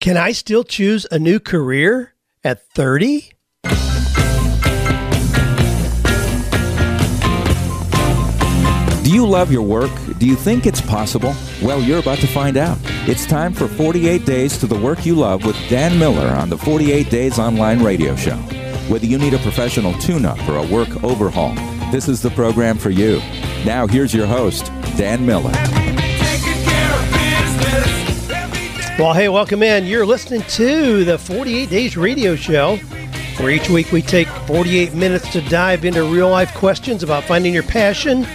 Can I still choose a new career at 30? Do you love your work? Do you think it's possible? Well, you're about to find out. It's time for 48 Days to the Work You Love with Dan Miller on the 48 Days Online Radio Show. Whether you need a professional tune up or a work overhaul, this is the program for you. Now, here's your host, Dan Miller. Well, hey, welcome in. You're listening to the 48 Days Radio Show, where each week we take 48 minutes to dive into real life questions about finding your passion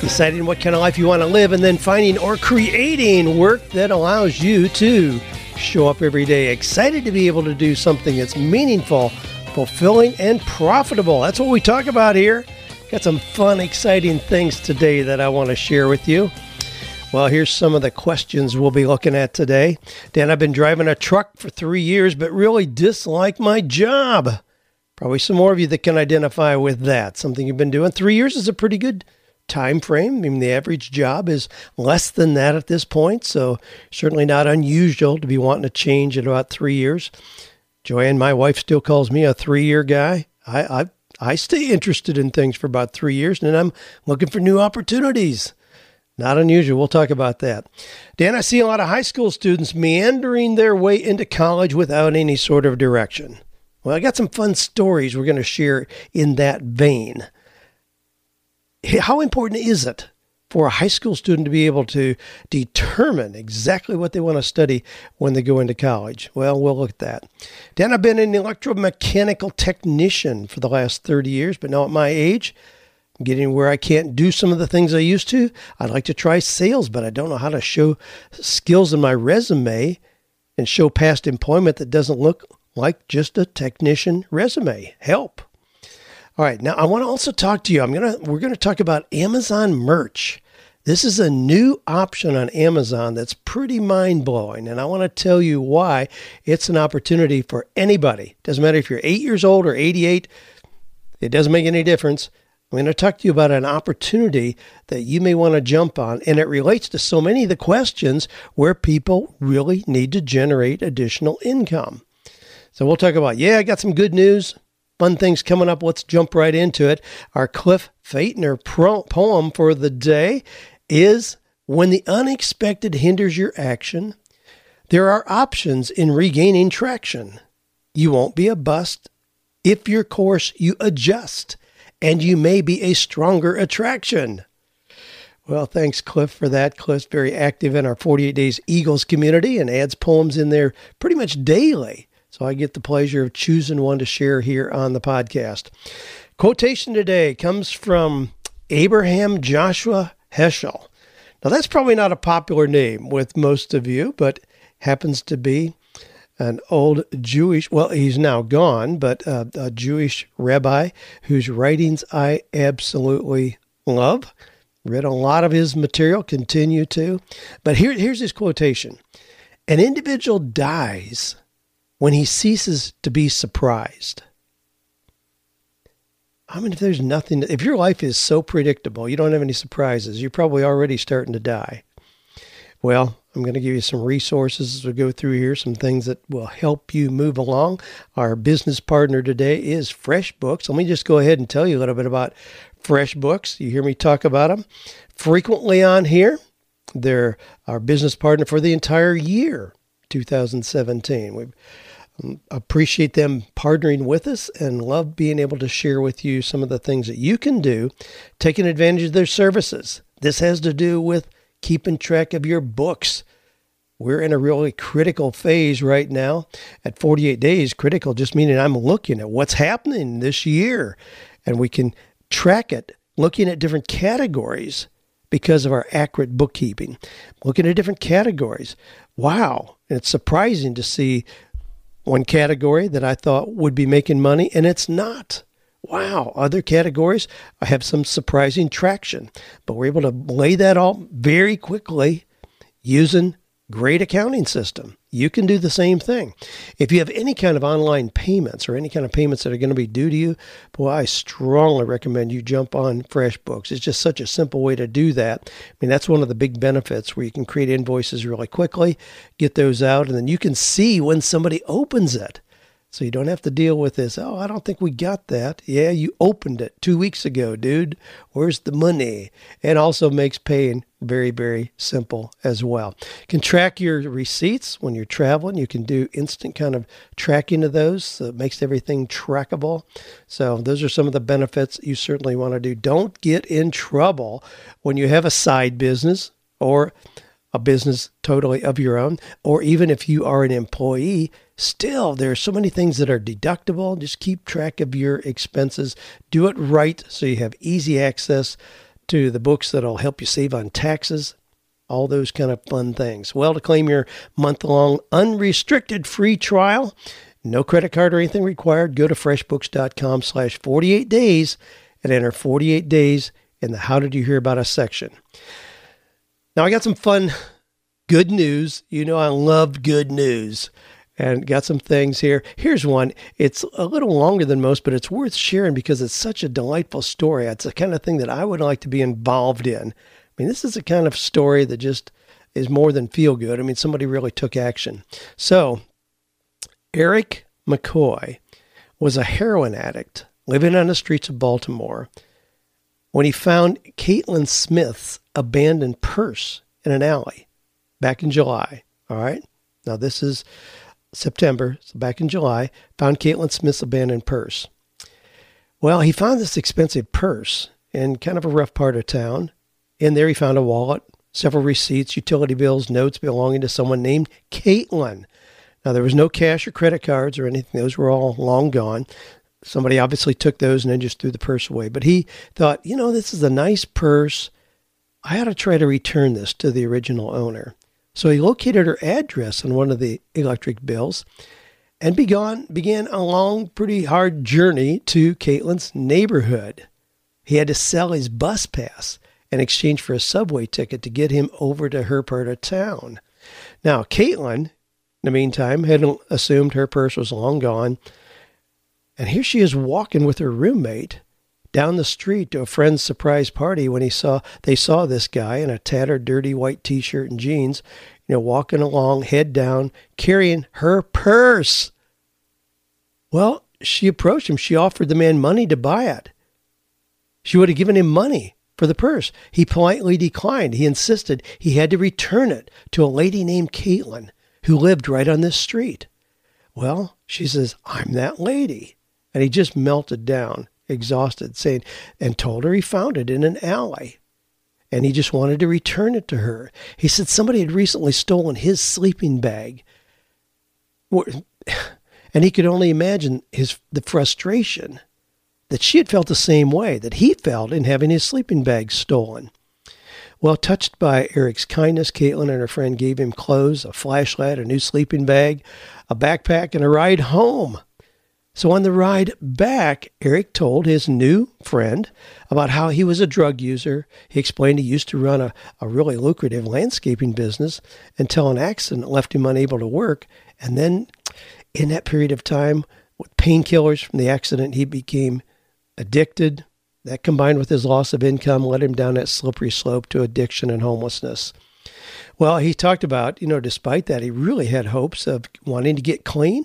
deciding what kind of life you want to live, and then finding or creating work that allows you to show up every day excited to be able to do something that's meaningful, fulfilling, and profitable. That's what we talk about here. Got some fun, exciting things today that I want to share with you. Well, here's some of the questions we'll be looking at today. Dan, I've been driving a truck for three years, but really dislike my job. Probably some more of you that can identify with that. Something you've been doing. Three years is a pretty good time frame. I mean, the average job is less than that at this point, so certainly not unusual to be wanting to change in about three years. Joanne, my wife, still calls me a three-year guy. I, I I stay interested in things for about three years, and I'm looking for new opportunities. Not unusual. We'll talk about that. Dan, I see a lot of high school students meandering their way into college without any sort of direction. Well, I got some fun stories we're going to share in that vein how important is it for a high school student to be able to determine exactly what they want to study when they go into college? Well, we'll look at that. Dan, I've been an electromechanical technician for the last 30 years, but now at my age, getting where I can't do some of the things I used to. I'd like to try sales, but I don't know how to show skills in my resume and show past employment that doesn't look like just a technician resume. Help. All right, now I want to also talk to you. I'm gonna we're gonna talk about Amazon merch. This is a new option on Amazon that's pretty mind blowing, and I want to tell you why it's an opportunity for anybody. Doesn't matter if you're eight years old or 88. It doesn't make any difference. I'm going to talk to you about an opportunity that you may want to jump on, and it relates to so many of the questions where people really need to generate additional income. So we'll talk about, yeah, I got some good news fun things coming up. Let's jump right into it. Our Cliff Feightner poem for the day is When the unexpected hinders your action, there are options in regaining traction. You won't be a bust if your course you adjust, and you may be a stronger attraction. Well, thanks, Cliff, for that. Cliff's very active in our 48 Days Eagles community and adds poems in there pretty much daily. So I get the pleasure of choosing one to share here on the podcast. Quotation today comes from Abraham Joshua Heschel. Now, that's probably not a popular name with most of you, but happens to be an old Jewish, well, he's now gone, but uh, a Jewish rabbi whose writings I absolutely love. Read a lot of his material, continue to. But here, here's his quotation An individual dies when he ceases to be surprised. I mean, if there's nothing, if your life is so predictable, you don't have any surprises, you're probably already starting to die. Well, I'm going to give you some resources as we go through here, some things that will help you move along. Our business partner today is FreshBooks. Let me just go ahead and tell you a little bit about FreshBooks. You hear me talk about them frequently on here. They're our business partner for the entire year, 2017. We've um, appreciate them partnering with us and love being able to share with you some of the things that you can do taking advantage of their services. This has to do with keeping track of your books. We're in a really critical phase right now. At 48 days, critical just meaning I'm looking at what's happening this year and we can track it looking at different categories because of our accurate bookkeeping. Looking at different categories. Wow. it's surprising to see one category that I thought would be making money, and it's not. Wow, other categories I have some surprising traction, but we're able to lay that all very quickly using great accounting system. You can do the same thing. If you have any kind of online payments or any kind of payments that are going to be due to you, boy, I strongly recommend you jump on FreshBooks. It's just such a simple way to do that. I mean, that's one of the big benefits where you can create invoices really quickly, get those out, and then you can see when somebody opens it. So you don't have to deal with this. Oh, I don't think we got that. Yeah, you opened it two weeks ago, dude. Where's the money? And also makes paying very, very simple as well. You can track your receipts when you're traveling. You can do instant kind of tracking of those. So it makes everything trackable. So those are some of the benefits you certainly want to do. Don't get in trouble when you have a side business or a business totally of your own, or even if you are an employee, still there are so many things that are deductible. Just keep track of your expenses. Do it right so you have easy access to the books that'll help you save on taxes. All those kind of fun things. Well, to claim your month long unrestricted free trial, no credit card or anything required, go to freshbooks.com slash 48 days and enter 48 days in the How Did You Hear About Us section. Now, I got some fun, good news. You know, I love good news and got some things here. Here's one. It's a little longer than most, but it's worth sharing because it's such a delightful story. It's the kind of thing that I would like to be involved in. I mean, this is the kind of story that just is more than feel good. I mean, somebody really took action. So, Eric McCoy was a heroin addict living on the streets of Baltimore when he found Caitlin Smith's abandoned purse in an alley back in July. All right. Now, this is September, so back in July, found Caitlin Smith's abandoned purse. Well, he found this expensive purse in kind of a rough part of town. In there, he found a wallet, several receipts, utility bills, notes belonging to someone named Caitlin. Now, there was no cash or credit cards or anything, those were all long gone. Somebody obviously took those and then just threw the purse away. But he thought, you know, this is a nice purse. I ought to try to return this to the original owner. So he located her address on one of the electric bills and began, began a long, pretty hard journey to Caitlin's neighborhood. He had to sell his bus pass in exchange for a subway ticket to get him over to her part of town. Now, Caitlin, in the meantime, had assumed her purse was long gone. And here she is walking with her roommate down the street to a friend's surprise party when he saw they saw this guy in a tattered, dirty white t-shirt and jeans, you know, walking along, head down, carrying her purse. Well, she approached him. She offered the man money to buy it. She would have given him money for the purse. He politely declined. He insisted he had to return it to a lady named Caitlin who lived right on this street. Well, she says, I'm that lady. And he just melted down exhausted, saying, and told her he found it in an alley. And he just wanted to return it to her. He said somebody had recently stolen his sleeping bag. And he could only imagine his the frustration that she had felt the same way that he felt in having his sleeping bag stolen. Well, touched by Eric's kindness, Caitlin and her friend gave him clothes, a flashlight, a new sleeping bag, a backpack, and a ride home. So on the ride back, Eric told his new friend about how he was a drug user. He explained he used to run a, a really lucrative landscaping business until an accident left him unable to work. And then in that period of time, with painkillers from the accident, he became addicted. That combined with his loss of income led him down that slippery slope to addiction and homelessness. Well, he talked about, you know, despite that, he really had hopes of wanting to get clean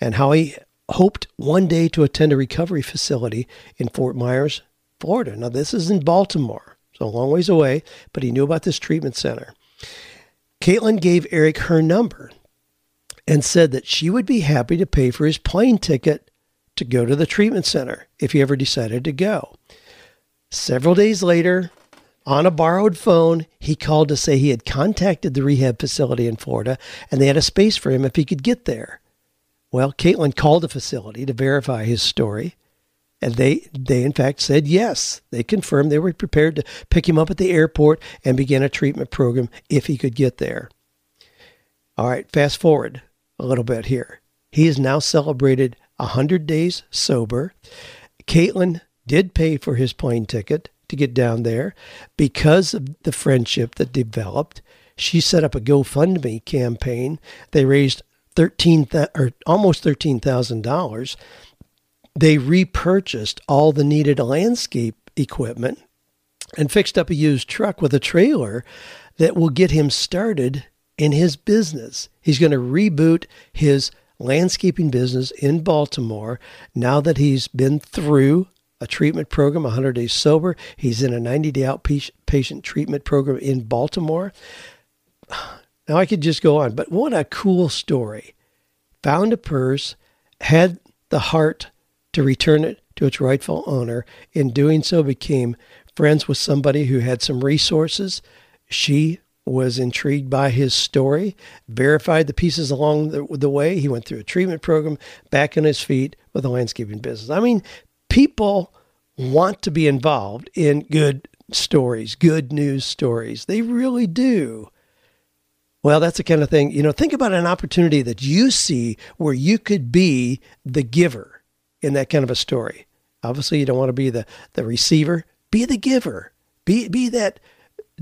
and how he hoped one day to attend a recovery facility in Fort Myers, Florida. Now, this is in Baltimore, so a long ways away, but he knew about this treatment center. Caitlin gave Eric her number and said that she would be happy to pay for his plane ticket to go to the treatment center if he ever decided to go. Several days later, on a borrowed phone, he called to say he had contacted the rehab facility in Florida and they had a space for him if he could get there. Well, Caitlin called the facility to verify his story, and they they in fact said yes. They confirmed they were prepared to pick him up at the airport and begin a treatment program if he could get there. All right, fast forward a little bit here. He has now celebrated 100 days sober. Caitlin did pay for his plane ticket to get down there because of the friendship that developed. she set up a GoFundMe campaign. They raised thirteen or almost thirteen thousand dollars. They repurchased all the needed landscape equipment and fixed up a used truck with a trailer that will get him started in his business. He's going to reboot his landscaping business in Baltimore now that he's been through a treatment program, 100 days sober. He's in a 90 day outpatient treatment program in Baltimore. Now I could just go on, but what a cool story. Found a purse, had the heart to return it to its rightful owner. In doing so, became friends with somebody who had some resources. She was intrigued by his story, verified the pieces along the, the way. He went through a treatment program, back on his feet with a landscaping business. I mean, people want to be involved in good stories, good news stories. They really do. Well, that's the kind of thing, you know, think about an opportunity that you see where you could be the giver in that kind of a story. Obviously, you don't want to be the, the receiver, be the giver. Be, be that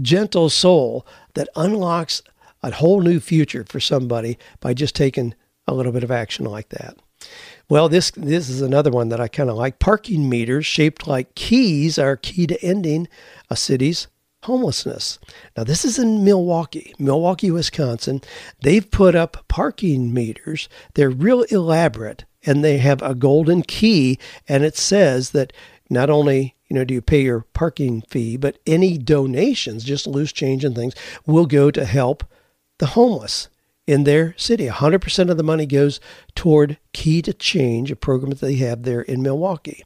gentle soul that unlocks a whole new future for somebody by just taking a little bit of action like that. Well, this this is another one that I kind of like. Parking meters shaped like keys are key to ending a city's homelessness. Now, this is in Milwaukee, Milwaukee, Wisconsin. They've put up parking meters. They're real elaborate and they have a golden key and it says that not only you know do you pay your parking fee but any donations just loose change and things will go to help the homeless in their city 100% of the money goes toward key to change a program that they have there in milwaukee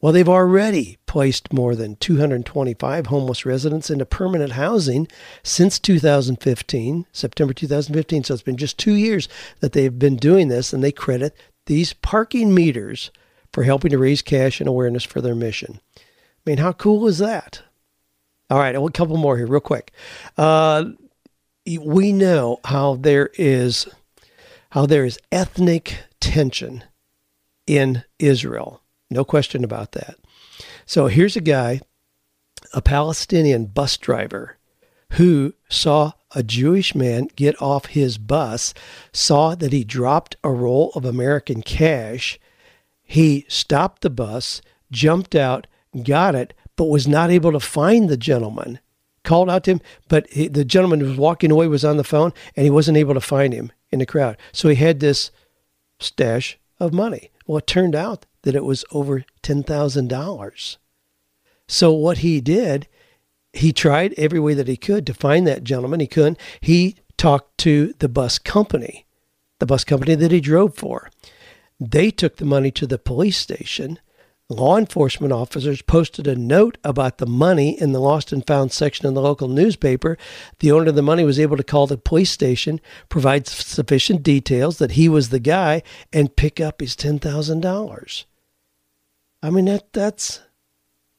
well they've already placed more than 225 homeless residents into permanent housing since 2015 september 2015 so it's been just two years that they've been doing this and they credit these parking meters for helping to raise cash and awareness for their mission. I mean, how cool is that? All right, a couple more here, real quick. Uh, we know how there is how there is ethnic tension in Israel. No question about that. So here's a guy, a Palestinian bus driver, who saw a Jewish man get off his bus, saw that he dropped a roll of American cash. He stopped the bus, jumped out, got it, but was not able to find the gentleman. Called out to him, but he, the gentleman who was walking away was on the phone and he wasn't able to find him in the crowd. So he had this stash of money. Well, it turned out that it was over $10,000. So what he did he tried every way that he could to find that gentleman. He couldn't. He talked to the bus company, the bus company that he drove for. They took the money to the police station. Law enforcement officers posted a note about the money in the lost and found section in the local newspaper. The owner of the money was able to call the police station, provide sufficient details that he was the guy, and pick up his $10,000. I mean, that, that's,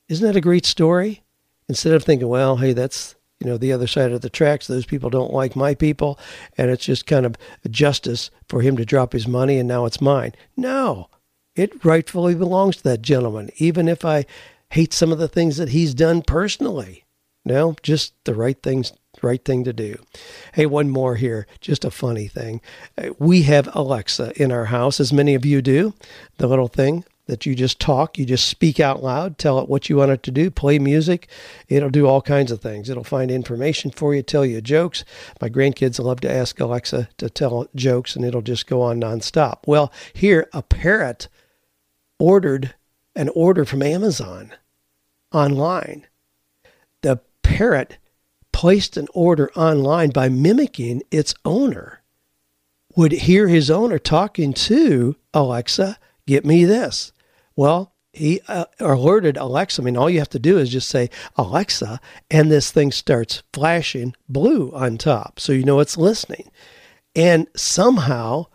isn't that a great story? instead of thinking, well, hey, that's you know the other side of the tracks. Those people don't like my people, and it's just kind of justice for him to drop his money and now it's mine. No, it rightfully belongs to that gentleman, even if I hate some of the things that he's done personally. No, just the right things right thing to do. Hey, one more here, just a funny thing. Uh, we have Alexa in our house, as many of you do. The little thing that you just talk, you just speak out loud, tell it what you want it to do, play music. It'll do all kinds of things. It'll find information for you, tell you jokes. My grandkids love to ask Alexa to tell jokes, and it'll just go on nonstop. Well, here, a parrot ordered an order from Amazon online. The parrot placed an order online by mimicking its owner, would hear his owner talking to Alexa, get me this. Well, he uh, alerted Alexa. I mean, all you have to do is just say Alexa, and this thing starts flashing blue on top, so you know it's listening. And somehow,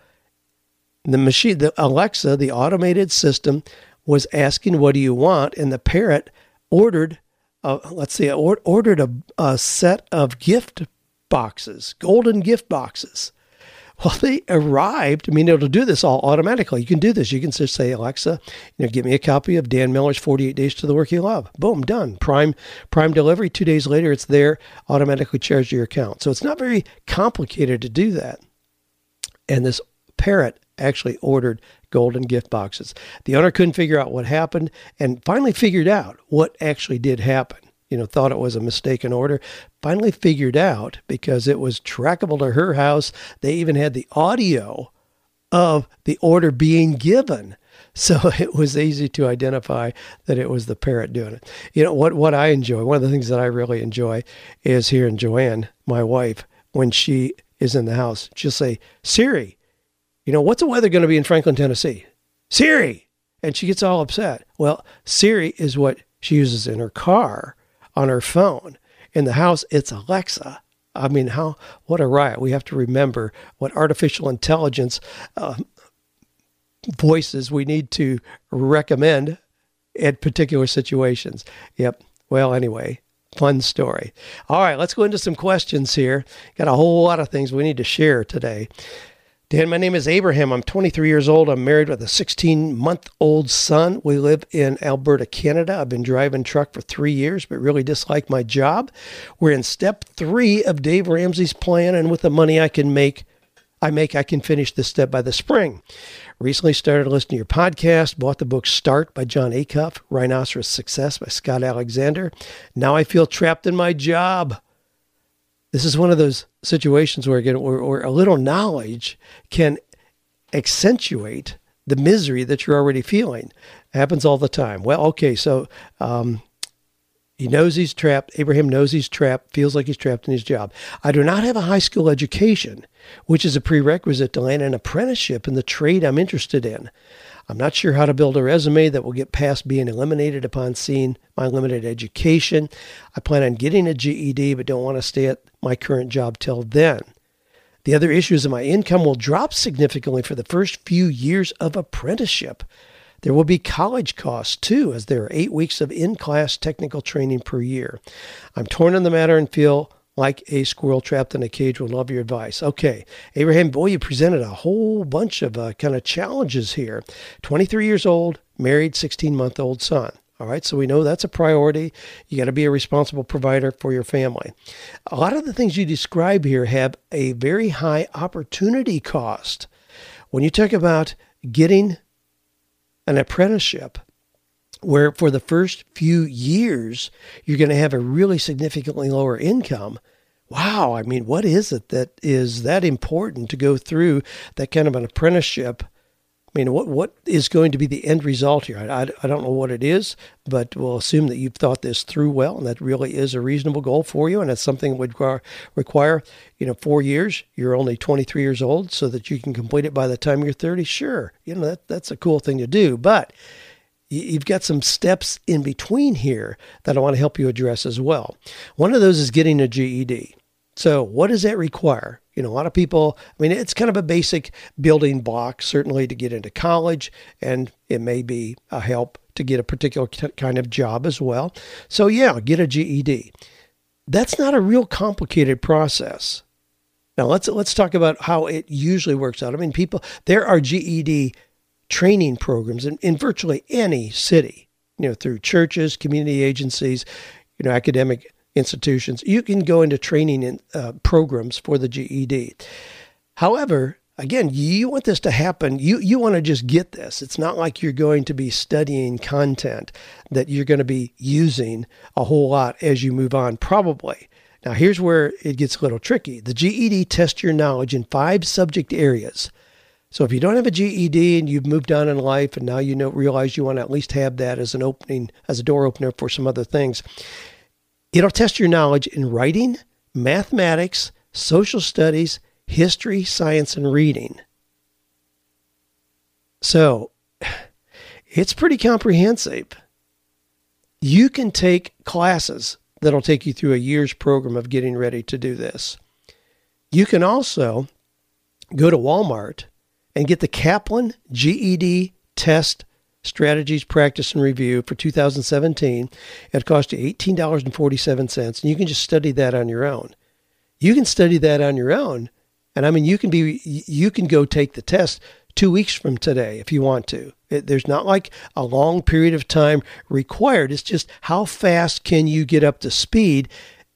the machine, the Alexa, the automated system, was asking, "What do you want?" And the parrot ordered, uh, let's see, ordered a, a set of gift boxes, golden gift boxes. Well, they arrived. I mean, it'll do this all automatically. You can do this. You can just say, Alexa, you know, give me a copy of Dan Miller's 48 Days to the Work You Love. Boom, done. Prime Prime delivery. Two days later, it's there, automatically charged to your account. So it's not very complicated to do that. And this parrot actually ordered golden gift boxes. The owner couldn't figure out what happened and finally figured out what actually did happen you know, thought it was a mistaken order. Finally figured out because it was trackable to her house. They even had the audio of the order being given. So it was easy to identify that it was the parrot doing it. You know, what, what I enjoy, one of the things that I really enjoy is hearing Joanne, my wife, when she is in the house, she'll say, Siri, you know, what's the weather going to be in Franklin, Tennessee? Siri! And she gets all upset. Well, Siri is what she uses in her car on her phone. In the house, it's Alexa. I mean, how what a riot! We have to remember what artificial intelligence uh, voices we need to recommend at particular situations. Yep. Well, anyway, fun story. All right, let's go into some questions here. Got a whole lot of things we need to share today. Dan, my name is Abraham. I'm 23 years old. I'm married with a 16 month old son. We live in Alberta, Canada. I've been driving truck for three years, but really dislike my job. We're in step three of Dave Ramsey's plan, and with the money I can make, I make, I can finish this step by the spring. Recently started listening to your podcast, bought the book Start by Jon Acuff, Rhinoceros Success by Scott Alexander. Now I feel trapped in my job this is one of those situations where again, where, where a little knowledge can accentuate the misery that you're already feeling. It happens all the time. Well, okay, so um, he knows he's trapped. Abraham knows he's trapped, feels like he's trapped in his job. I do not have a high school education, which is a prerequisite to land an apprenticeship in the trade I'm interested in. I'm not sure how to build a resume that will get past being eliminated upon seeing my limited education. I plan on getting a GED, but don't want to stay at my current job till then. The other issue is that my income will drop significantly for the first few years of apprenticeship. There will be college costs too, as there are eight weeks of in class technical training per year. I'm torn on the matter and feel like a squirrel trapped in a cage will love your advice. Okay, Abraham, boy, you presented a whole bunch of uh, kind of challenges here. 23 years old, married, 16 month old son. All right, so we know that's a priority. You got to be a responsible provider for your family. A lot of the things you describe here have a very high opportunity cost. When you talk about getting an apprenticeship, where for the first few years you're going to have a really significantly lower income. Wow, I mean, what is it that is that important to go through that kind of an apprenticeship? I mean, what what is going to be the end result here? I, I, I don't know what it is, but we'll assume that you've thought this through well, and that really is a reasonable goal for you, and it's something that would require, require, you know, four years. You're only 23 years old, so that you can complete it by the time you're 30. Sure, you know that that's a cool thing to do, but you've got some steps in between here that I want to help you address as well. One of those is getting a GED. So, what does that require? You know, a lot of people, I mean, it's kind of a basic building block, certainly to get into college, and it may be a help to get a particular kind of job as well. So, yeah, get a GED. That's not a real complicated process. Now, let's let's talk about how it usually works out. I mean, people there are GED training programs in, in virtually any city, you know, through churches, community agencies, you know, academic institutions. You can go into training in, uh, programs for the GED. However, again, you want this to happen. You you want to just get this. It's not like you're going to be studying content that you're going to be using a whole lot as you move on, probably. Now, here's where it gets a little tricky. The GED tests your knowledge in five subject areas so if you don't have a GED and you've moved on in life and now you know realize you want to at least have that as an opening, as a door opener for some other things, it'll test your knowledge in writing, mathematics, social studies, history, science, and reading. So it's pretty comprehensive. You can take classes that'll take you through a year's program of getting ready to do this. You can also go to Walmart and get the Kaplan GED test strategies practice and review for 2017 it costs you $18.47 and you can just study that on your own you can study that on your own And I mean, you can be, you can go take the test two weeks from today if you want to. It, there's not like a long period of time required. It's just how fast can you get up to speed?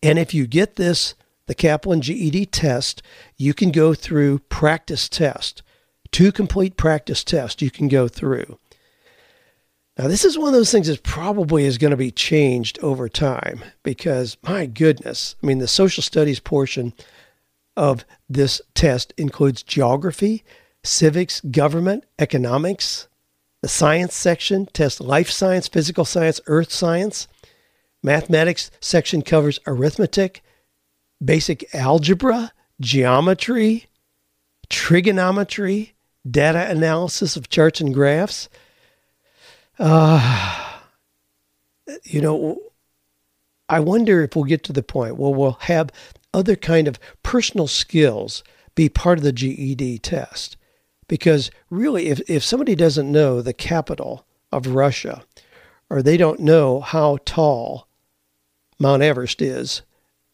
And if you get this, the Kaplan GED test, you can go through practice test, two complete practice tests you can go through. Now, this is one of those things that probably is going to be changed over time because, my goodness, I mean, the social studies portion of this test includes geography, civics, government, economics. The science section tests life science, physical science, earth science. Mathematics section covers arithmetic, basic algebra, geometry, trigonometry, data analysis of charts and graphs. Uh, you know, I wonder if we'll get to the point where we'll have other kind of personal skills be part of the GED test. Because really, if, if somebody doesn't know the capital of Russia, or they don't know how tall Mount Everest is,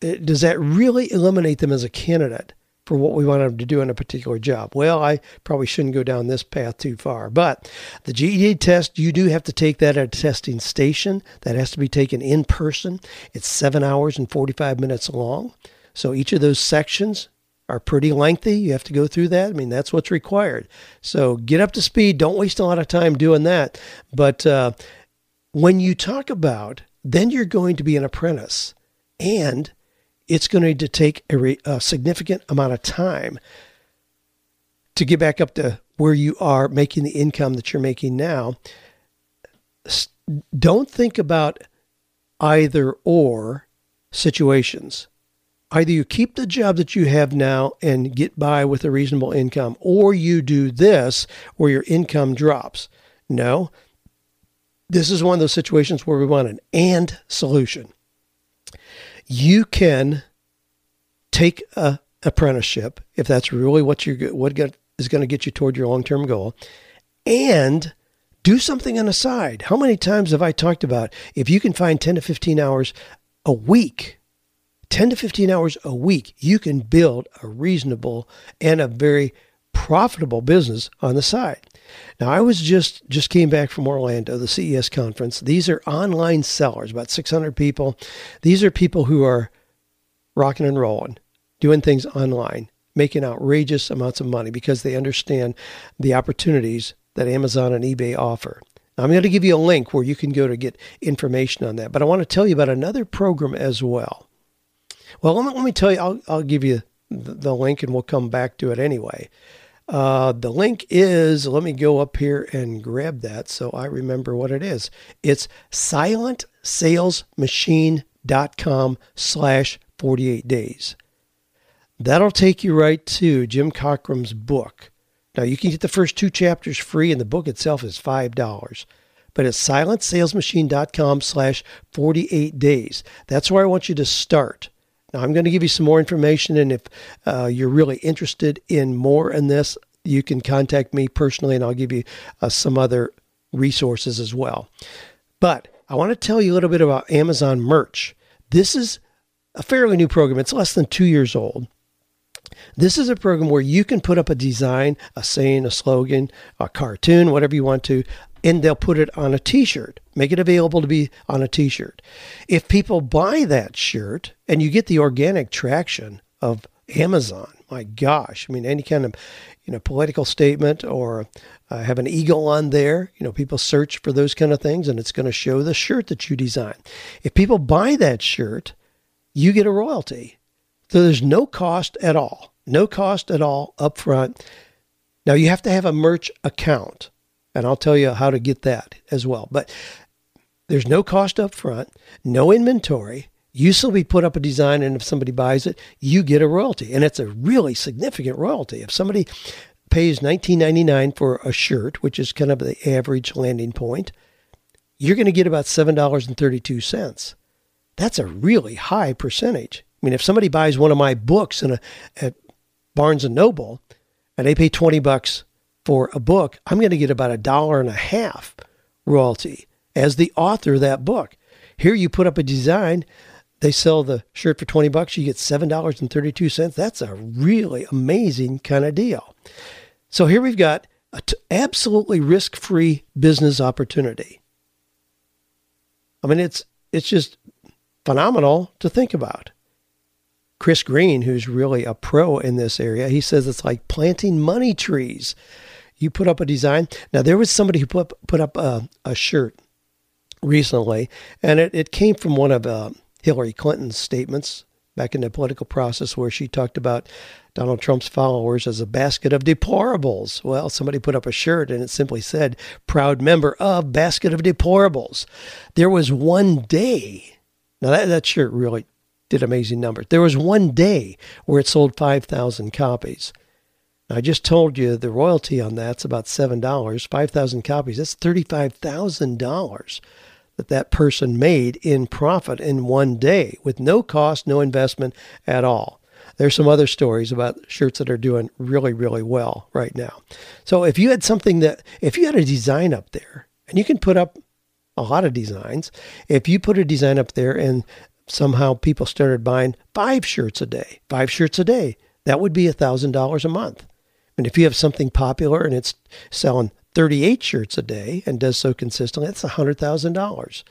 does that really eliminate them as a candidate for what we want them to do in a particular job? Well, I probably shouldn't go down this path too far. But the GED test, you do have to take that at a testing station. That has to be taken in person. It's seven hours and 45 minutes long. So each of those sections are pretty lengthy. You have to go through that. I mean, that's what's required. So get up to speed. Don't waste a lot of time doing that. But uh, when you talk about, then you're going to be an apprentice, and it's going to take a, re- a significant amount of time to get back up to where you are making the income that you're making now. Don't think about either or situations Either you keep the job that you have now and get by with a reasonable income, or you do this where your income drops. No, this is one of those situations where we want an and solution. You can take a apprenticeship if that's really what you what is going to get you toward your long term goal, and do something on the side. How many times have I talked about if you can find 10 to 15 hours a week 10 to 15 hours a week, you can build a reasonable and a very profitable business on the side. Now, I was just just came back from Orlando, the CES conference. These are online sellers, about 600 people. These are people who are rocking and rolling, doing things online, making outrageous amounts of money because they understand the opportunities that Amazon and eBay offer. I'm going to give you a link where you can go to get information on that, but I want to tell you about another program as well. Well, let me, let me tell you, I'll, I'll give you the, the link and we'll come back to it anyway. Uh, the link is, let me go up here and grab that so I remember what it is. It's silentsalesmachine.com slash 48 days. That'll take you right to Jim Cockrum's book. Now, you can get the first two chapters free, and the book itself is $5 but it's silentsalesmachine.com slash 48 days. That's where I want you to start. Now, I'm going to give you some more information, and if uh, you're really interested in more in this, you can contact me personally, and I'll give you uh, some other resources as well. But I want to tell you a little bit about Amazon merch. This is a fairly new program, it's less than two years old. This is a program where you can put up a design, a saying, a slogan, a cartoon, whatever you want to, and they'll put it on a t shirt, make it available to be on a t shirt. If people buy that shirt and you get the organic traction of Amazon, my gosh, I mean, any kind of you know political statement or uh, have an eagle on there you know people search for those kind of things and it's going to show the shirt that you design. If people buy that shirt you get a royalty. So there's no cost at all. No cost at all up front now you have to have a merch account and I'll tell you how to get that as well. But there's no cost up front, no inventory. You simply put up a design, and if somebody buys it, you get a royalty, and it's a really significant royalty. If somebody pays $19.99 for a shirt, which is kind of the average landing point, you're going to get about $7.32. That's a really high percentage. I mean, if somebody buys one of my books in a, at Barnes Noble and they pay 20 bucks for a book, I'm going to get about a dollar and a half royalty as the author of that book. Here you put up a design they sell the shirt for 20 bucks, you get $7.32. That's a really amazing kind of deal. So here we've got an t- absolutely risk-free business opportunity. I mean, it's it's just phenomenal to think about. Chris Green, who's really a pro in this area, he says it's like planting money trees. You put up a design. Now, there was somebody who put, put up a, a shirt recently, and it, it came from one of uh, Hillary Clinton's statements back in the political process where she talked about Donald Trump's followers as a basket of deplorables. Well, somebody put up a shirt and it simply said, proud member of Basket of Deplorables. There was one day, now that, that shirt really did amazing numbers. There was one day where it sold 5,000 copies. I just told you the royalty on that's about $7. 5,000 copies, that's $35,000 that that person made in profit in one day with no cost, no investment at all. There's some other stories about shirts that are doing really, really well right now. So if you had something that, if you had a design up there, and you can put up a lot of designs, if you put a design up there and somehow people started buying five shirts a day, five shirts a day, that would be a $1,000 a month. And if you have something popular and it's selling 38 shirts a day and does so consistently, that's $100,000.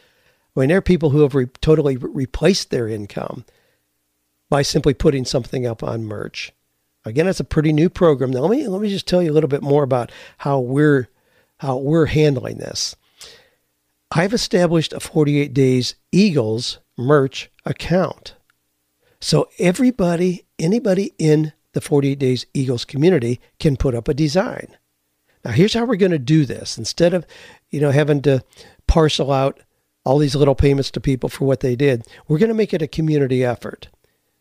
I mean, there are people who have re- totally re- replaced their income by simply putting something up on merch. Again, it's a pretty new program. Now, let me let me just tell you a little bit more about how we're how we're handling this. I've established a 48 days Eagles merch account. So everybody, anybody in the 48 Days Eagles community can put up a design. Now here's how we're going to do this. Instead of, you know, having to parcel out all these little payments to people for what they did, we're going to make it a community effort.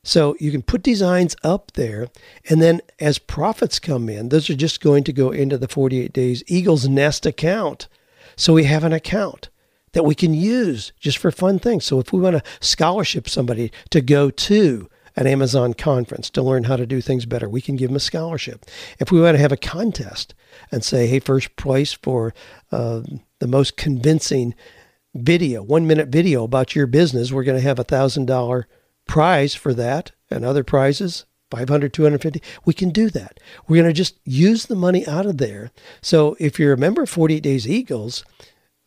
So you can put designs up there, and then as profits come in, those are just going to go into the 48 Days Eagles Nest account. So we have an account that we can use just for fun things. So if we want to scholarship somebody to go to an Amazon conference to learn how to do things better, we can give them a scholarship. If we want to have a contest and say, hey, first place for uh, the most convincing video, one minute video about your business, we're going to have a thousand dollar prize for that and other prizes 500 250 we can do that we're going to just use the money out of there so if you're a member of 48 days eagles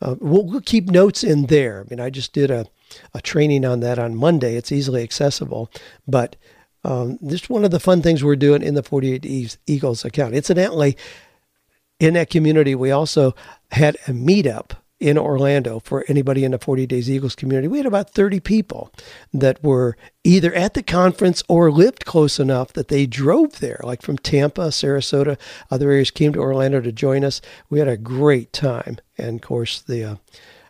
uh, we'll, we'll, keep notes in there. I mean, I just did a, a training on that on Monday. It's easily accessible, but um, this one of the fun things we're doing in the 48 Eagles account. Incidentally, in that community, we also had a meetup in Orlando for anybody in the 40 Days Eagles community. We had about 30 people that were either at the conference or lived close enough that they drove there, like from Tampa, Sarasota, other areas came to Orlando to join us. We had a great time. And of course, the uh,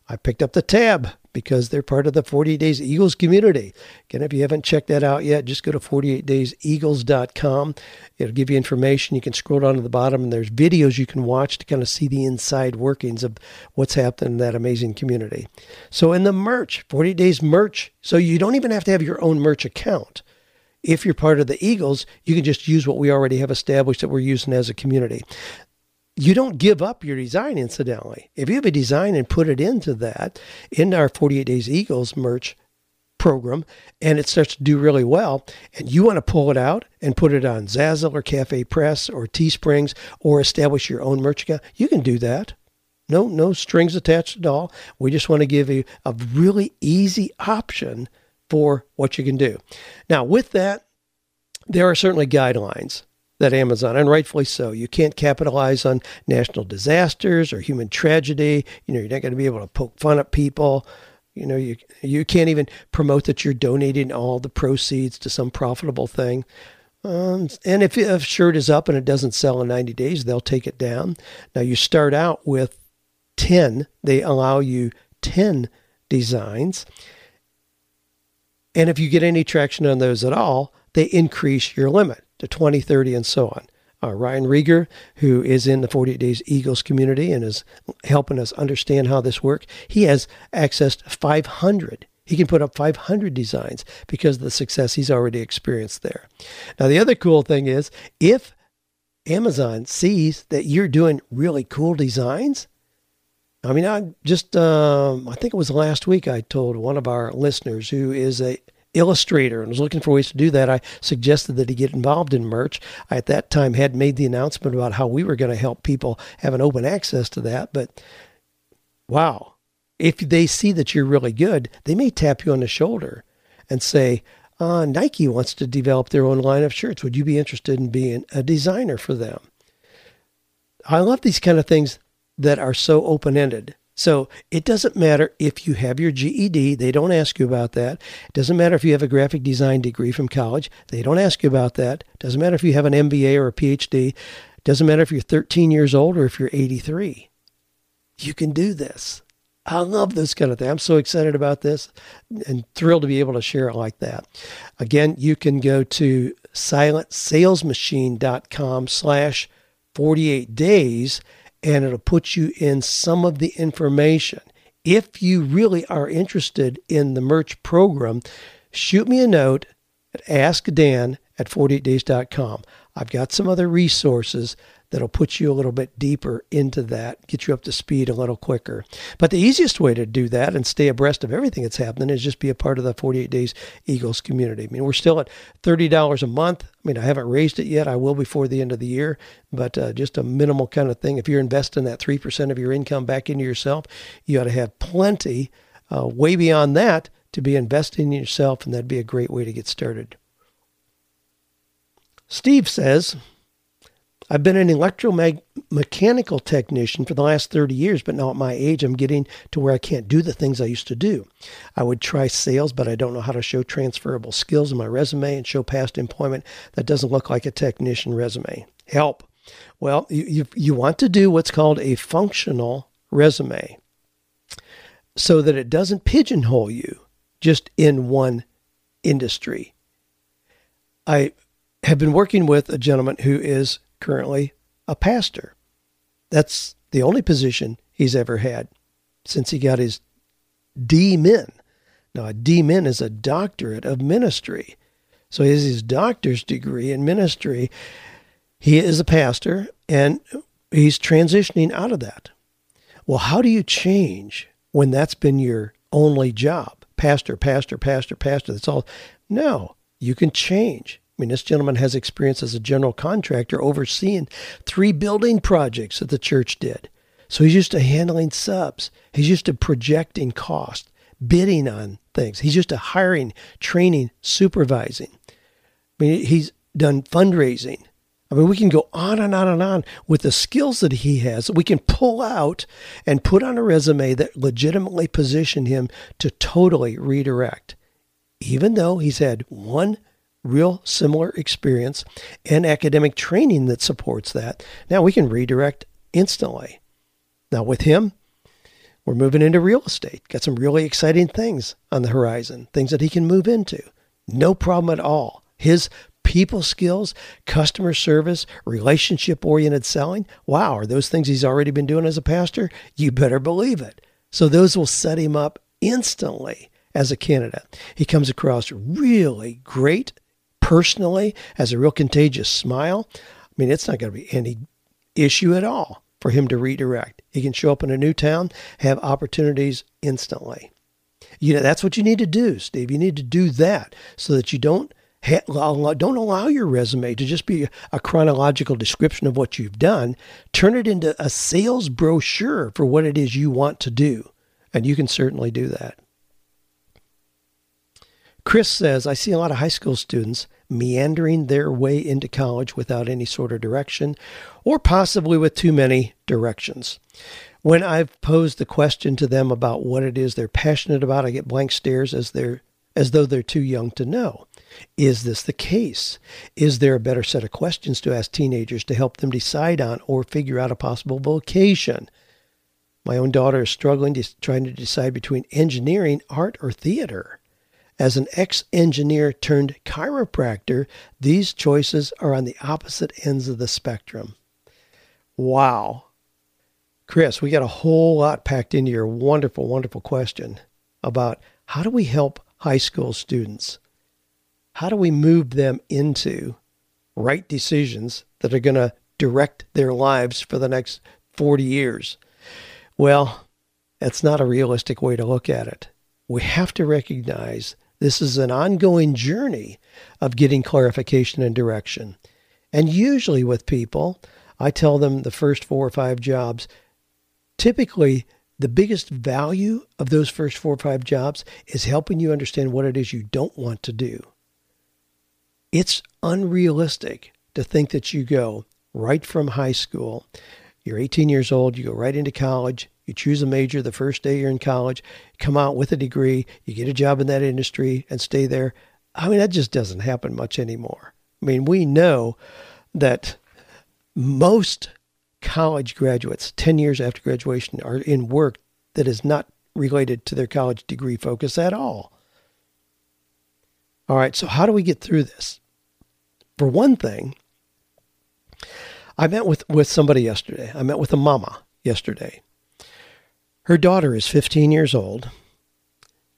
I picked up the tab because they're part of the 48 Days Eagles community. Again, if you haven't checked that out yet, just go to 48dayseagles.com. It'll give you information. You can scroll down to the bottom, and there's videos you can watch to kind of see the inside workings of what's happening in that amazing community. So, in the merch, 48 Days merch, so you don't even have to have your own merch account. If you're part of the Eagles, you can just use what we already have established that we're using as a community you don't give up your design, incidentally. If you have a design and put it into that, in our 48 Days Eagles merch program, and it starts to do really well, and you want to pull it out and put it on Zazzle or Cafe Press or Teesprings or establish your own merch account, you can do that. No, no strings attached at all. We just want to give you a really easy option for what you can do. Now, with that, there are certainly guidelines that Amazon, and rightfully so. You can't capitalize on national disasters or human tragedy. You know, you're not going to be able to poke fun at people. You know, you you can't even promote that you're donating all the proceeds to some profitable thing. Um, and if a shirt is up and it doesn't sell in 90 days, they'll take it down. Now you start out with 10. They allow you 10 designs. And if you get any traction on those at all, they increase your limit to 2030 and so on. Uh, Ryan Rieger, who is in the 48 Days Eagles community and is helping us understand how this works, he has accessed 500. He can put up 500 designs because of the success he's already experienced there. Now, the other cool thing is if Amazon sees that you're doing really cool designs, I mean, I just, um, I think it was last week I told one of our listeners who is a illustrator and was looking for ways to do that, I suggested that he get involved in merch. I, at that time, had made the announcement about how we were going to help people have an open access to that. But wow, if they see that you're really good, they may tap you on the shoulder and say, uh, Nike wants to develop their own line of shirts. Would you be interested in being a designer for them? I love these kind of things that are so open ended. So it doesn't matter if you have your GED, they don't ask you about that. It doesn't matter if you have a graphic design degree from college, they don't ask you about that. It doesn't matter if you have an MBA or a PhD. It doesn't matter if you're 13 years old or if you're 83. You can do this. I love this kind of thing. I'm so excited about this and thrilled to be able to share it like that. Again, you can go to silentsalesmachine.com slash 48 days and it'll put you in some of the information. If you really are interested in the merch program, shoot me a note at askdan at 48days.com. I've got some other resources that'll put you a little bit deeper into that, get you up to speed a little quicker. But the easiest way to do that and stay abreast of everything that's happening is just be a part of the 48 Days Eagles community. I mean, we're still at $30 a month. I mean, I haven't raised it yet. I will before the end of the year, but uh, just a minimal kind of thing. If you're investing that 3% of your income back into yourself, you ought to have plenty uh, way beyond that to be investing in yourself, and that'd be a great way to get started. Steve says, I've been an electromechanical technician for the last 30 years, but now at my age, I'm getting to where I can't do the things I used to do. I would try sales, but I don't know how to show transferable skills in my resume and show past employment that doesn't look like a technician resume. Help. Well, you, you, you want to do what's called a functional resume so that it doesn't pigeonhole you just in one industry. I have been working with a gentleman who is currently a pastor. That's the only position he's ever had since he got his D-Min. Now, a D-Min is a doctorate of ministry. So he has his doctor's degree in ministry. He is a pastor and he's transitioning out of that. Well, how do you change when that's been your only job? Pastor, pastor, pastor, pastor. That's all. No, you can change. I mean, this gentleman has experience as a general contractor overseeing three building projects that the church did. So he's used to handling subs. He's used to projecting cost, bidding on things. He's used to hiring, training, supervising. I mean, he's done fundraising. I mean, we can go on and on and on with the skills that he has we can pull out and put on a resume that legitimately position him to totally redirect. Even though he's had one real similar experience and academic training that supports that. Now we can redirect instantly. Now with him, we're moving into real estate. Got some really exciting things on the horizon, things that he can move into. No problem at all. His people skills, customer service, relationship oriented selling. Wow, are those things he's already been doing as a pastor? You better believe it. So those will set him up instantly as a candidate. He comes across really great personally has a real contagious smile, I mean, it's not going to be any issue at all for him to redirect. He can show up in a new town, have opportunities instantly. You know, that's what you need to do, Steve. You need to do that so that you don't don't allow your resume to just be a chronological description of what you've done. Turn it into a sales brochure for what it is you want to do. And you can certainly do that. Chris says, I see a lot of high school students meandering their way into college without any sort of direction, or possibly with too many directions. When I've posed the question to them about what it is they're passionate about, I get blank stares as they're as though they're too young to know. Is this the case? Is there a better set of questions to ask teenagers to help them decide on or figure out a possible vocation? My own daughter is struggling trying to decide between engineering, art, or theater. As an ex engineer turned chiropractor, these choices are on the opposite ends of the spectrum. Wow. Chris, we got a whole lot packed into your wonderful, wonderful question about how do we help high school students? How do we move them into right decisions that are going to direct their lives for the next 40 years? Well, that's not a realistic way to look at it. We have to recognize This is an ongoing journey of getting clarification and direction. And usually with people, I tell them the first four or five jobs, typically the biggest value of those first four or five jobs is helping you understand what it is you don't want to do. It's unrealistic to think that you go right from high school, you're 18 years old, you go right into college, you choose a major the first day you're in college, come out with a degree, you get a job in that industry and stay there. I mean, that just doesn't happen much anymore. I mean, we know that most college graduates, 10 years after graduation, are in work that is not related to their college degree focus at all. All right, so how do we get through this? For one thing, I met with, with somebody yesterday. I met with a mama yesterday. Her daughter is 15 years old.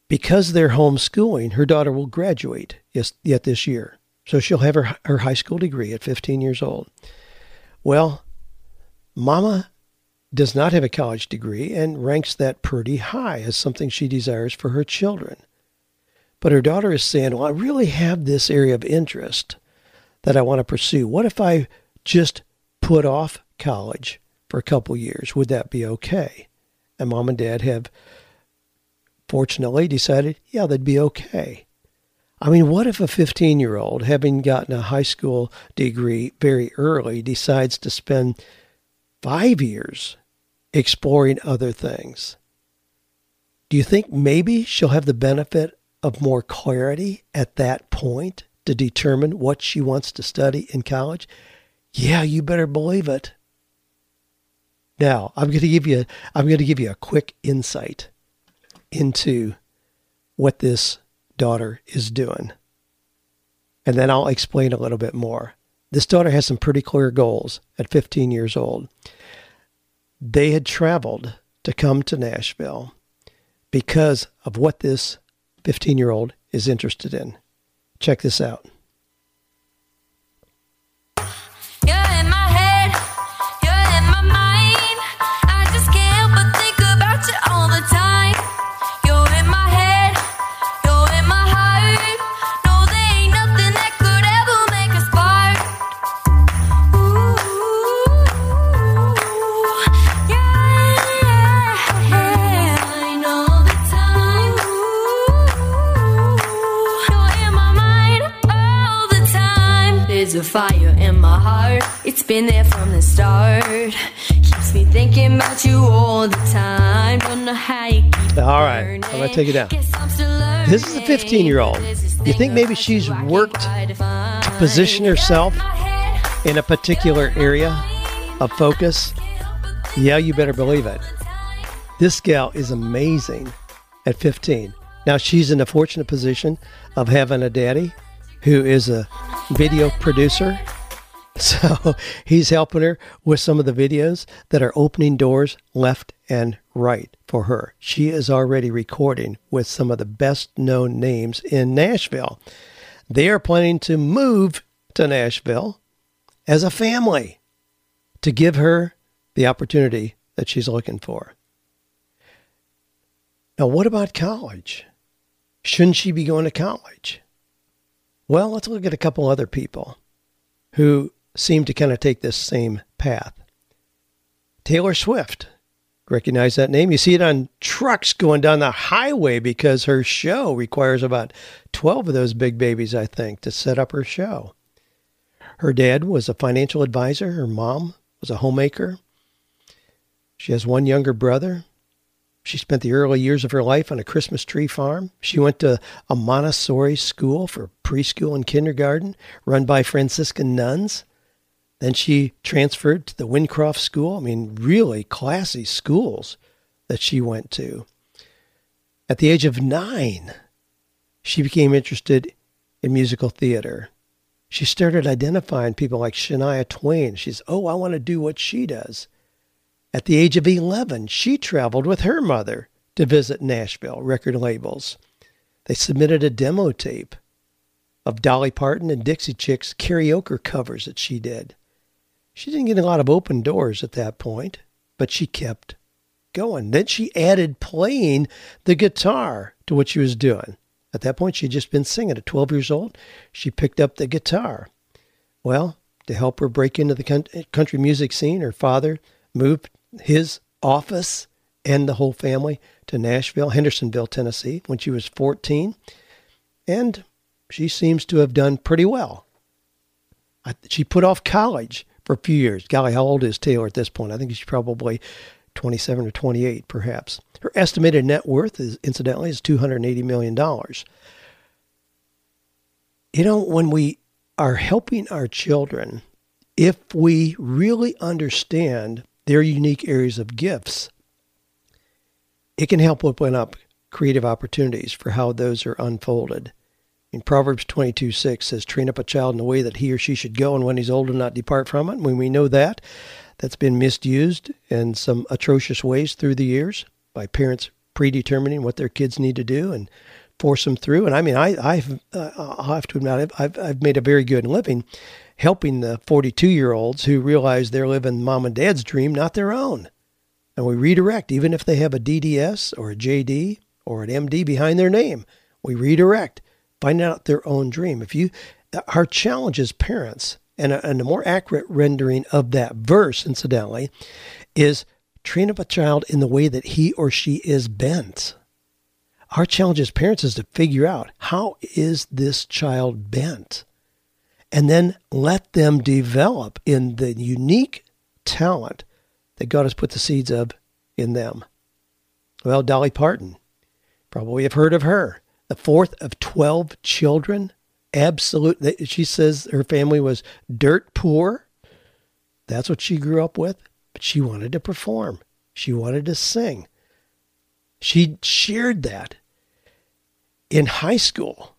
Because they're homeschooling, her daughter will graduate yet this year. So she'll have her, her high school degree at 15 years old. Well, Mama does not have a college degree and ranks that pretty high as something she desires for her children. But her daughter is saying, Well, I really have this area of interest that I want to pursue. What if I just put off college for a couple years? Would that be okay? And mom and dad have fortunately decided, yeah, that'd be okay. I mean, what if a 15 year old, having gotten a high school degree very early, decides to spend five years exploring other things? Do you think maybe she'll have the benefit of more clarity at that point to determine what she wants to study in college? Yeah, you better believe it. Now, I'm going to give you I'm going to give you a quick insight into what this daughter is doing. And then I'll explain a little bit more. This daughter has some pretty clear goals at 15 years old. They had traveled to come to Nashville because of what this 15 year old is interested in. Check this out. A fire in my heart. It's been there from the start. Keeps me thinking about you all the time. Don't know how you keep All right, I'm gonna take it down. This is a 15 year old. You think maybe she's worked to position herself in a particular area of focus? Yeah, you better believe it. This gal is amazing at 15. Now she's in a fortunate position of having a daddy who is a video producer. So he's helping her with some of the videos that are opening doors left and right for her. She is already recording with some of the best known names in Nashville. They are planning to move to Nashville as a family to give her the opportunity that she's looking for. Now, what about college? Shouldn't she be going to college? Well, let's look at a couple other people who seem to kind of take this same path. Taylor Swift. Recognize that name? You see it on trucks going down the highway because her show requires about 12 of those big babies, I think, to set up her show. Her dad was a financial advisor. Her mom was a homemaker. She has one younger brother. She spent the early years of her life on a Christmas tree farm. She went to a Montessori school for preschool and kindergarten run by Franciscan nuns. Then she transferred to the Wyndcroft School. I mean, really classy schools that she went to. At the age of nine, she became interested in musical theater. She started identifying people like Shania Twain. She's, oh, I want to do what she does. At the age of 11, she traveled with her mother to visit Nashville record labels. They submitted a demo tape of Dolly Parton and Dixie Chicks karaoke covers that she did. She didn't get a lot of open doors at that point, but she kept going. Then she added playing the guitar to what she was doing. At that point, she'd just been singing. At 12 years old, she picked up the guitar. Well, to help her break into the country music scene, her father moved his office and the whole family to Nashville, Hendersonville, Tennessee, when she was 14. And she seems to have done pretty well. She put off college for a few years. Golly, how old is Taylor at this point? I think she's probably 27 or 28, perhaps. Her estimated net worth is, incidentally, is $280 million. You know, when we are helping our children, if we really understand their unique areas of gifts, it can help open up creative opportunities for how those are unfolded. In Proverbs 22 6 says, Train up a child in the way that he or she should go, and when he's old, not depart from it. When we know that, that's been misused in some atrocious ways through the years by parents predetermining what their kids need to do and force them through. And I mean, I, I've, uh, I'll have to admit, I've, I've made a very good living helping the 42 year olds who realize they're living mom and dad's dream, not their own. And we redirect, even if they have a DDS or a JD or an MD behind their name, we redirect, find out their own dream. If you, our challenge as parents, and a, and a more accurate rendering of that verse, incidentally, is train up a child in the way that he or she is bent. Our challenge as parents is to figure out how is this child bent? And then let them develop in the unique talent that God has put the seeds of in them. Well, Dolly Parton, probably have heard of her. The fourth of 12 children. Absolute. She says her family was dirt poor. That's what she grew up with. But she wanted to perform. She wanted to sing. She shared that in high school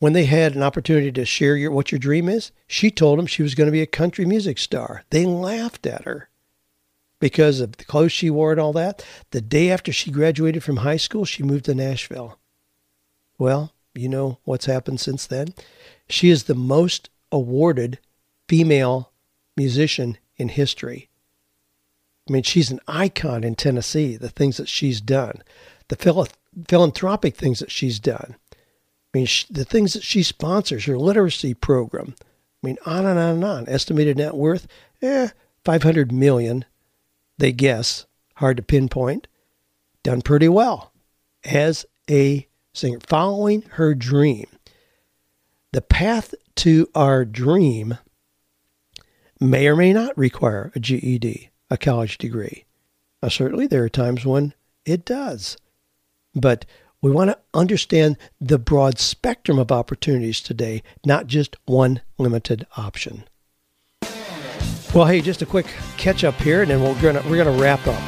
when they had an opportunity to share your, what your dream is. She told them she was going to be a country music star. They laughed at her because of the clothes she wore and all that. The day after she graduated from high school, she moved to Nashville. Well, you know what's happened since then. She is the most awarded female musician in history. I mean, she's an icon in Tennessee, the things that she's done, the phil- philanthropic things that she's done. I mean, she, the things that she sponsors, her literacy program. I mean, on and on and on. Estimated net worth, eh, 500 million, they guess. Hard to pinpoint. Done pretty well as a singer, following her dream. The path to our dream may or may not require a GED, a college degree. Now, certainly, there are times when it does. But we want to understand the broad spectrum of opportunities today, not just one limited option. Well, hey, just a quick catch up here, and then we're gonna we're gonna wrap up.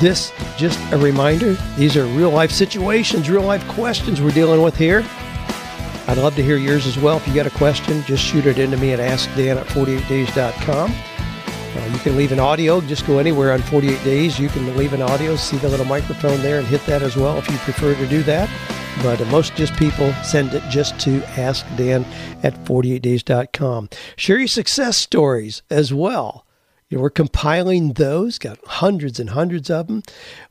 This just a reminder. These are real life situations, real life questions we're dealing with here. I'd love to hear yours as well. If you got a question, just shoot it into me at askdan at 48days.com. Uh, you can leave an audio. Just go anywhere on 48 Days. You can leave an audio. See the little microphone there and hit that as well if you prefer to do that. But uh, most just people send it just to askdan at 48days.com. Share your success stories as well. You know, we're compiling those, got hundreds and hundreds of them.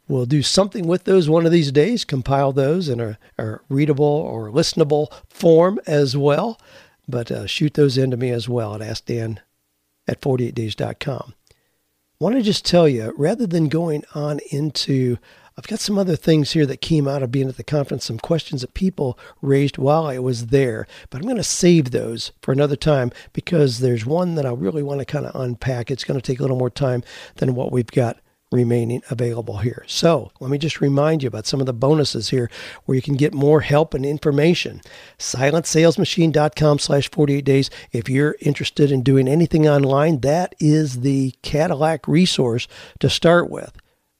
We'll do something with those one of these days, compile those in a, a readable or listenable form as well. But uh, shoot those into me as well at askdan at 48days.com. I want to just tell you, rather than going on into I've got some other things here that came out of being at the conference, some questions that people raised while I was there, but I'm going to save those for another time because there's one that I really want to kind of unpack. It's going to take a little more time than what we've got remaining available here. So let me just remind you about some of the bonuses here where you can get more help and information. SilentSalesMachine.com slash 48 days. If you're interested in doing anything online, that is the Cadillac resource to start with.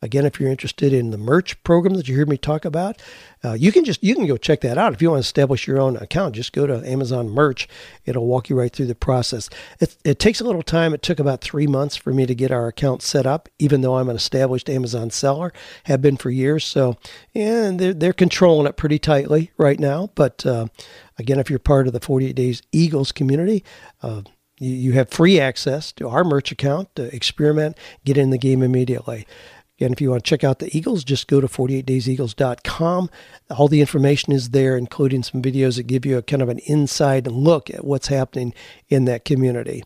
Again, if you're interested in the merch program that you heard me talk about, uh, you can just you can go check that out. If you want to establish your own account, just go to Amazon Merch. It'll walk you right through the process. It, it takes a little time. It took about three months for me to get our account set up, even though I'm an established Amazon seller, have been for years. So, and they're they're controlling it pretty tightly right now. But uh, again, if you're part of the 48 Days Eagles community. Uh, you have free access to our merch account to experiment, get in the game immediately Again, if you want to check out the Eagles, just go to 48dayseagles.com. All the information is there, including some videos that give you a kind of an inside look at what's happening in that community.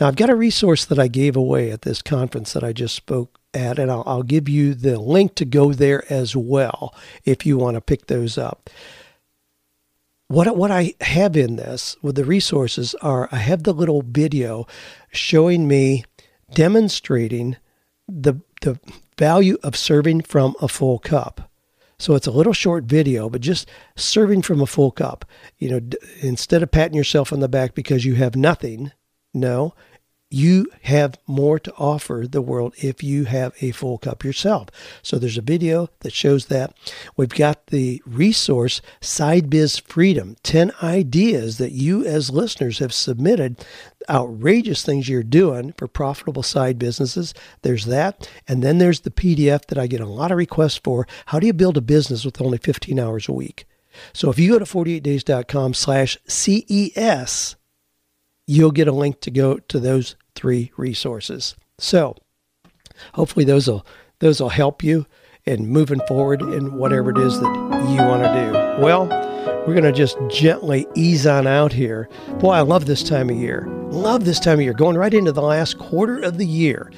Now, I've got a resource that I gave away at this conference that I just spoke at, and I'll, I'll give you the link to go there as well if you want to pick those up. What, what I have in this with the resources are I have the little video showing me demonstrating the the value of serving from a full cup. So it's a little short video, but just serving from a full cup. You know, d- instead of patting yourself on the back because you have nothing, no, you have more to offer the world if you have a full cup yourself. So there's a video that shows that. We've got the resource Side Biz Freedom 10 ideas that you as listeners have submitted outrageous things you're doing for profitable side businesses. There's that. And then there's the PDF that I get a lot of requests for. How do you build a business with only 15 hours a week? So if you go to 48days.com slash CES, you'll get a link to go to those three resources. So hopefully those will those will help you in moving forward in whatever it is that you want to do. Well, we're going to just gently ease on out here. Boy, I love this time of year. Love this time of year. Going right into the last quarter of the year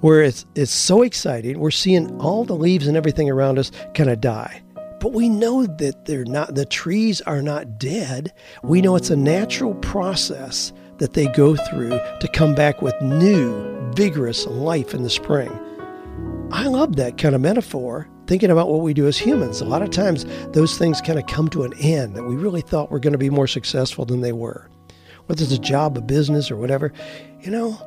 where it's it's so exciting. We're seeing all the leaves and everything around us kind of die. But we know that they're not the trees are not dead. We know it's a natural process that they go through to come back with new, vigorous life in the spring. I love that kind of metaphor, thinking about what we do as humans. A lot of times, those things kind of come to an end that we really thought were going to be more successful than they were. Whether it's a job, a business, or whatever, you know,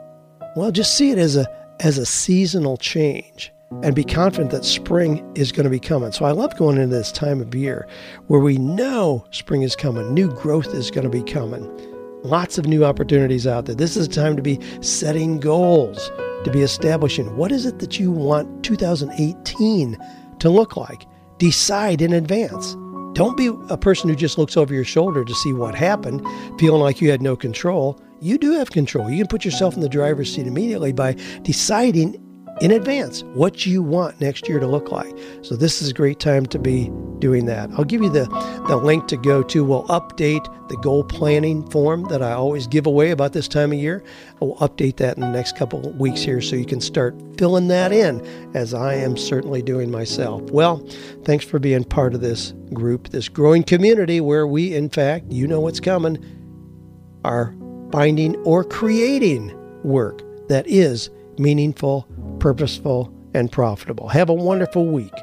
well, just see it as a as a seasonal change and be confident that spring is going to be coming. So I love going into this time of year where we know spring is coming, new growth is going to be coming. Lots of new opportunities out there. This is a time to be setting goals, to be establishing what is it that you want 2018 to look like. Decide in advance. Don't be a person who just looks over your shoulder to see what happened, feeling like you had no control. You do have control. You can put yourself in the driver's seat immediately by deciding in advance what you want next year to look like. So this is a great time to be doing that. I'll give you the, the link to go to. We'll update the goal planning form that I always give away about this time of year. I'll update that in the next couple weeks here so you can start filling that in as I am certainly doing myself. Well, thanks for being part of this group, this growing community where we, in fact, you know what's coming, are finding or creating work that is meaningful, purposeful, and profitable. Have a wonderful week.